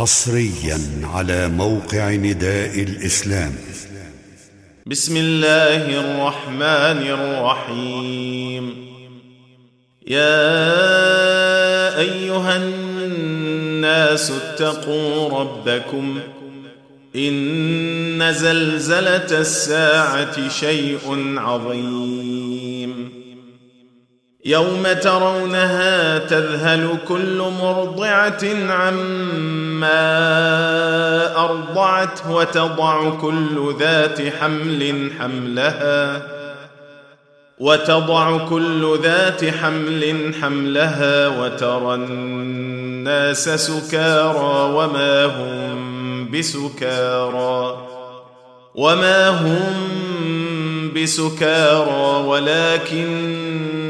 حصريا على موقع نداء الإسلام. بسم الله الرحمن الرحيم. يا أيها الناس اتقوا ربكم. إن زلزلة الساعة شيء عظيم. يوم ترونها تذهل كل مرضعة عما أرضعت وتضع كل ذات حمل حملها وتضع كل ذات حمل حملها وترى الناس سكارى وما هم بسكارى وما هم بسكارى ولكن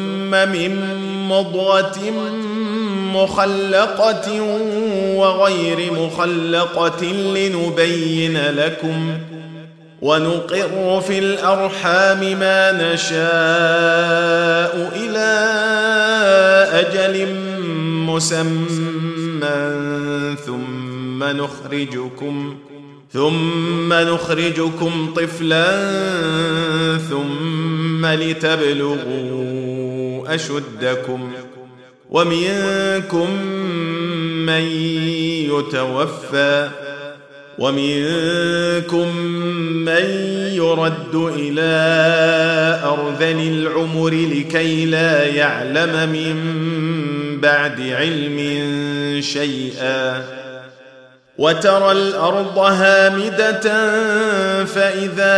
من مضغة مخلقة وغير مخلقة لنبين لكم ونقر في الأرحام ما نشاء إلى أجل مسمى ثم نخرجكم ثم نخرجكم طفلا ثم لتبلغوا أشدكم ومنكم من يتوفى ومنكم من يرد إلى أرذل العمر لكي لا يعلم من بعد علم شيئا وترى الأرض هامدة فإذا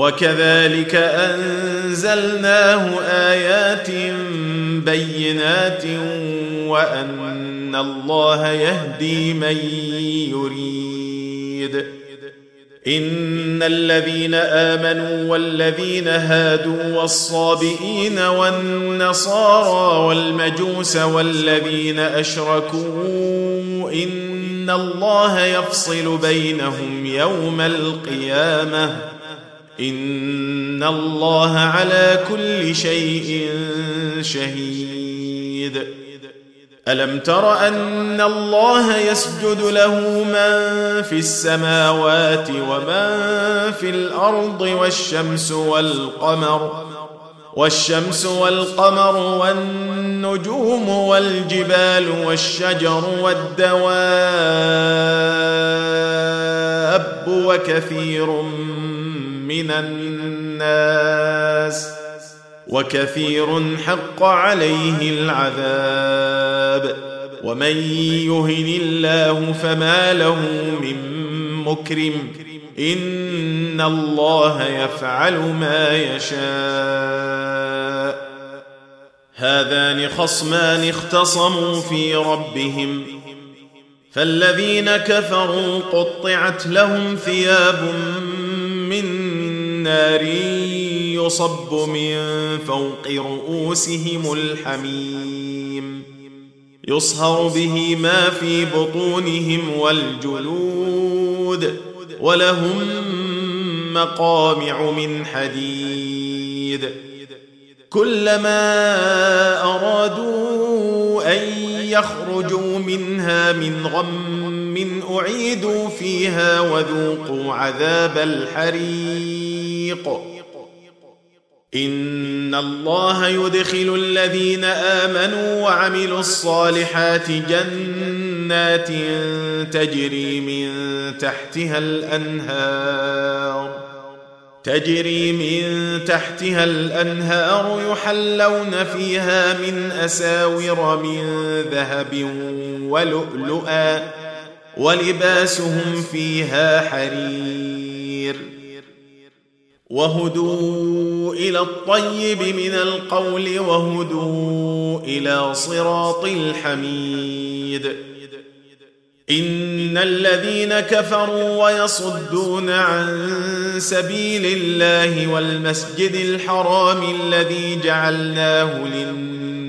وكذلك أنزلناه آيات بينات وأن الله يهدي من يريد. إن الذين آمنوا والذين هادوا والصابئين والنصارى والمجوس والذين أشركوا إن الله يفصل بينهم يوم القيامة. ان الله على كل شيء شهيد. الم تر ان الله يسجد له من في السماوات ومن في الأرض والشمس والقمر والشمس والقمر والنجوم والجبال والشجر والدواب وكثير من الناس وكثير حق عليه العذاب ومن يهن الله فما له من مكرم إن الله يفعل ما يشاء هذان خصمان اختصموا في ربهم فالذين كفروا قطعت لهم ثياب من نار يصب من فوق رؤوسهم الحميم. يصهر به ما في بطونهم والجلود ولهم مقامع من حديد. كلما أرادوا أن يخرجوا منها من غم أعيدوا فيها وذوقوا عذاب الحريق. إن الله يدخل الذين آمنوا وعملوا الصالحات جنات تجري من تحتها الأنهار. تجري من تحتها الأنهار يحلون فيها من أساور من ذهب ولؤلؤا. ولباسهم فيها حرير وهدوا إلى الطيب من القول وهدوا إلى صراط الحميد. إن الذين كفروا ويصدون عن سبيل الله والمسجد الحرام الذي جعلناه للناس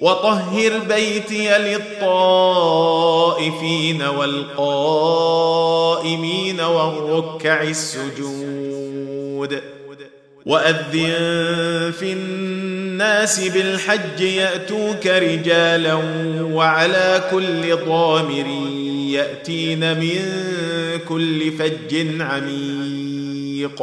وطهر بيتي للطائفين والقائمين والركع السجود. وأذن في الناس بالحج يأتوك رجالا وعلى كل ضامر يأتين من كل فج عميق.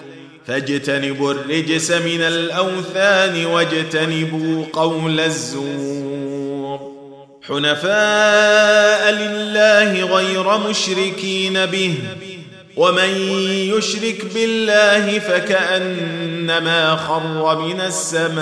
فاجتنبوا الرجس من الأوثان واجتنبوا قول الزور. حنفاء لله غير مشركين به ومن يشرك بالله فكأنما خر من السماء.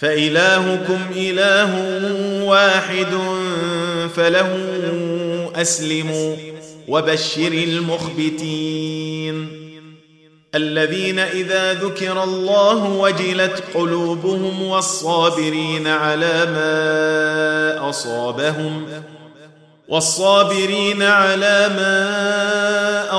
فإلهكم إله واحد فله أسلموا وبشر المخبتين الذين إذا ذكر الله وجلت قلوبهم والصابرين على ما أصابهم والصابرين على ما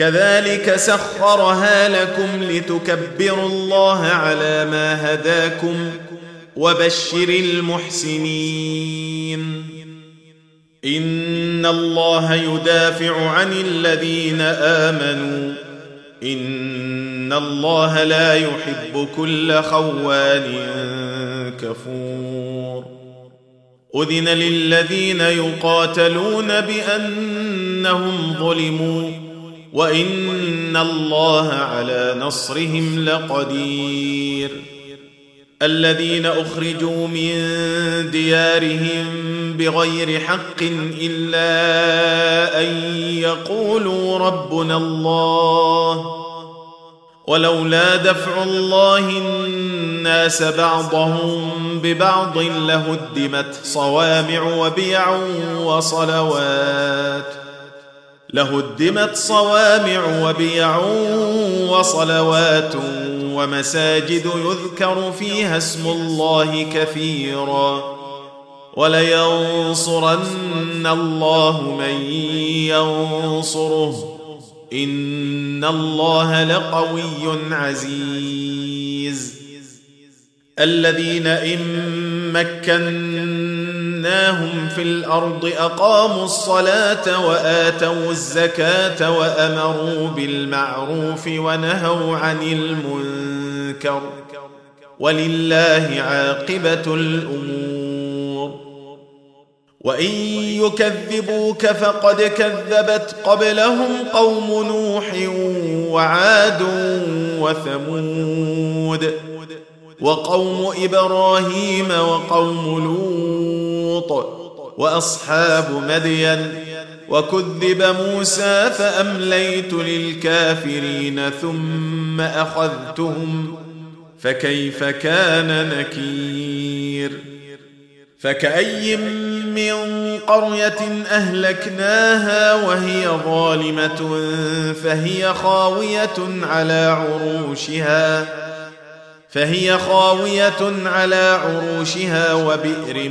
كذلك سخرها لكم لتكبروا الله على ما هداكم وبشر المحسنين. إن الله يدافع عن الذين آمنوا. إن الله لا يحب كل خوان كفور. أذن للذين يقاتلون بأنهم ظلموا. وان الله على نصرهم لقدير. الذين اخرجوا من ديارهم بغير حق الا ان يقولوا ربنا الله ولولا دفع الله الناس بعضهم ببعض لهدمت صوامع وبيع وصلوات لهدمت صوامع وبيع وصلوات ومساجد يذكر فيها اسم الله كثيرا ولينصرن الله من ينصره. إن الله لقوي عزيز. الذين إن مكناهم في الأرض اقاموا الصلاه واتوا الزكاه وامروا بالمعروف ونهوا عن المنكر ولله عاقبه الأمور وان يكذبوك فقد كذبت قبلهم قوم نوح وعاد وثمود وقوم إبراهيم وقوم لوط وأصحاب مدين وكذب موسى فأمليت للكافرين ثم أخذتهم فكيف كان نكير؟ فكأي من قرية أهلكناها وهي ظالمة فهي خاوية على عروشها فهي خاوية على عروشها وبئر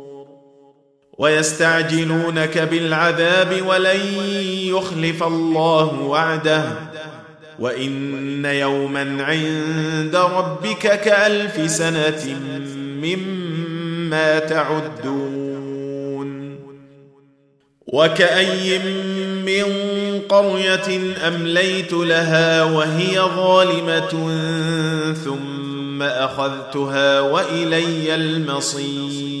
ويستعجلونك بالعذاب ولن يخلف الله وعده. وإن يوما عند ربك كألف سنة مما تعدون. وكأي من قرية أمليت لها وهي ظالمة ثم أخذتها وإلي المصير.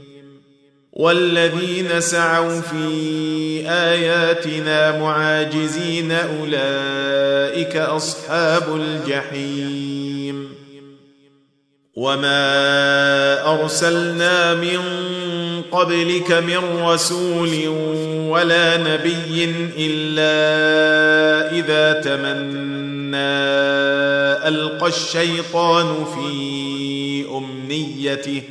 والذين سعوا في آياتنا معاجزين أولئك أصحاب الجحيم. وما أرسلنا من قبلك من رسول ولا نبي إلا إذا تمنى ألقى الشيطان في أمنيته.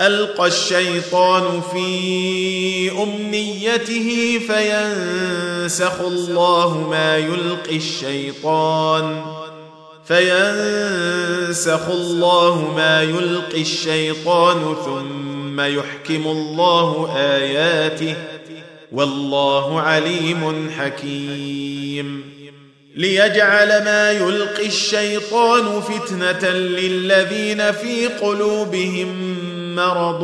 ألقى الشيطان في أمنيته فينسخ الله ما يلقي الشيطان فينسخ الله ما يلقي الشيطان ثم يحكم الله آياته والله عليم حكيم. ليجعل ما يلقي الشيطان فتنة للذين في قلوبهم مرض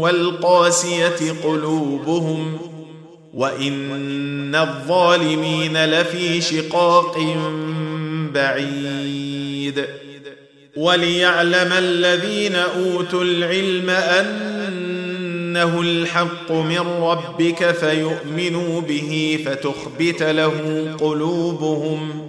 والقاسية قلوبهم وإن الظالمين لفي شقاق بعيد وليعلم الذين أوتوا العلم أنه الحق من ربك فيؤمنوا به فتخبت له قلوبهم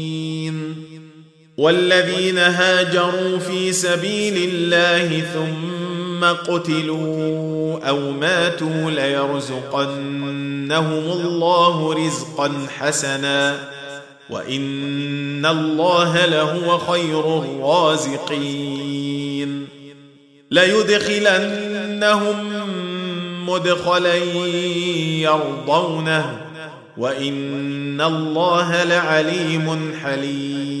والذين هاجروا في سبيل الله ثم قتلوا أو ماتوا ليرزقنهم الله رزقا حسنا وإن الله لهو خير الرازقين. ليدخلنهم مدخلا يرضونه وإن الله لعليم حليم.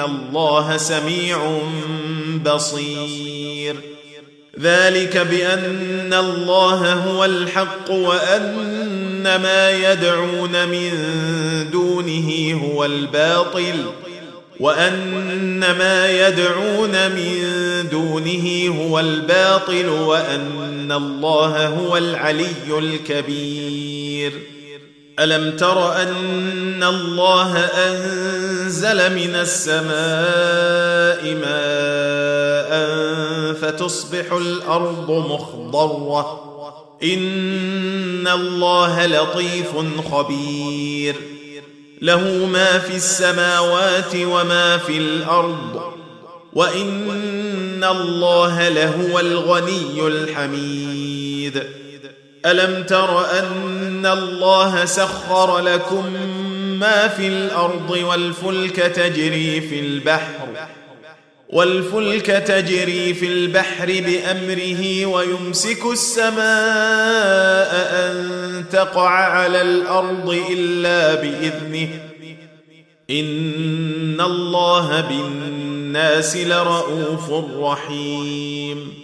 الله سميع بصير. ذلك بان الله هو الحق وان ما يدعون من دونه هو الباطل وان ما يدعون من دونه هو الباطل وان الله هو العلي الكبير. ألم تر أن الله أنزل من السماء ماء فتصبح الأرض مخضرة؟ إن الله لطيف خبير. له ما في السماوات وما في الأرض وإن الله لهو الغني الحميد. ألم تر أن الله سخر لكم ما في الأرض والفلك تجري في البحر والفلك تجري في البحر بامره ويمسك السماء ان تقع على الأرض الا باذنه ان الله بالناس لرءوف رحيم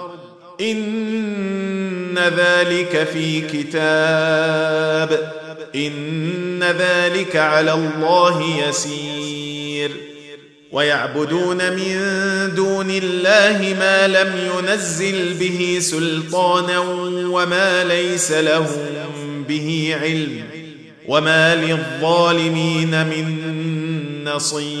إن ذلك في كتاب. إن ذلك على الله يسير. ويعبدون من دون الله ما لم ينزل به سلطانا وما ليس لهم به علم. وما للظالمين من نصير.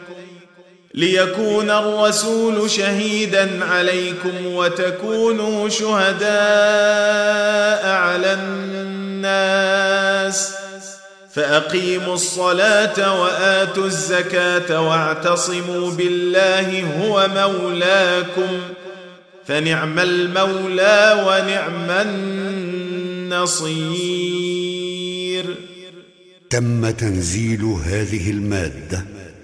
ليكون الرسول شهيدا عليكم وتكونوا شهداء على الناس. فأقيموا الصلاة وآتوا الزكاة واعتصموا بالله هو مولاكم. فنعم المولى ونعم النصير. تم تنزيل هذه المادة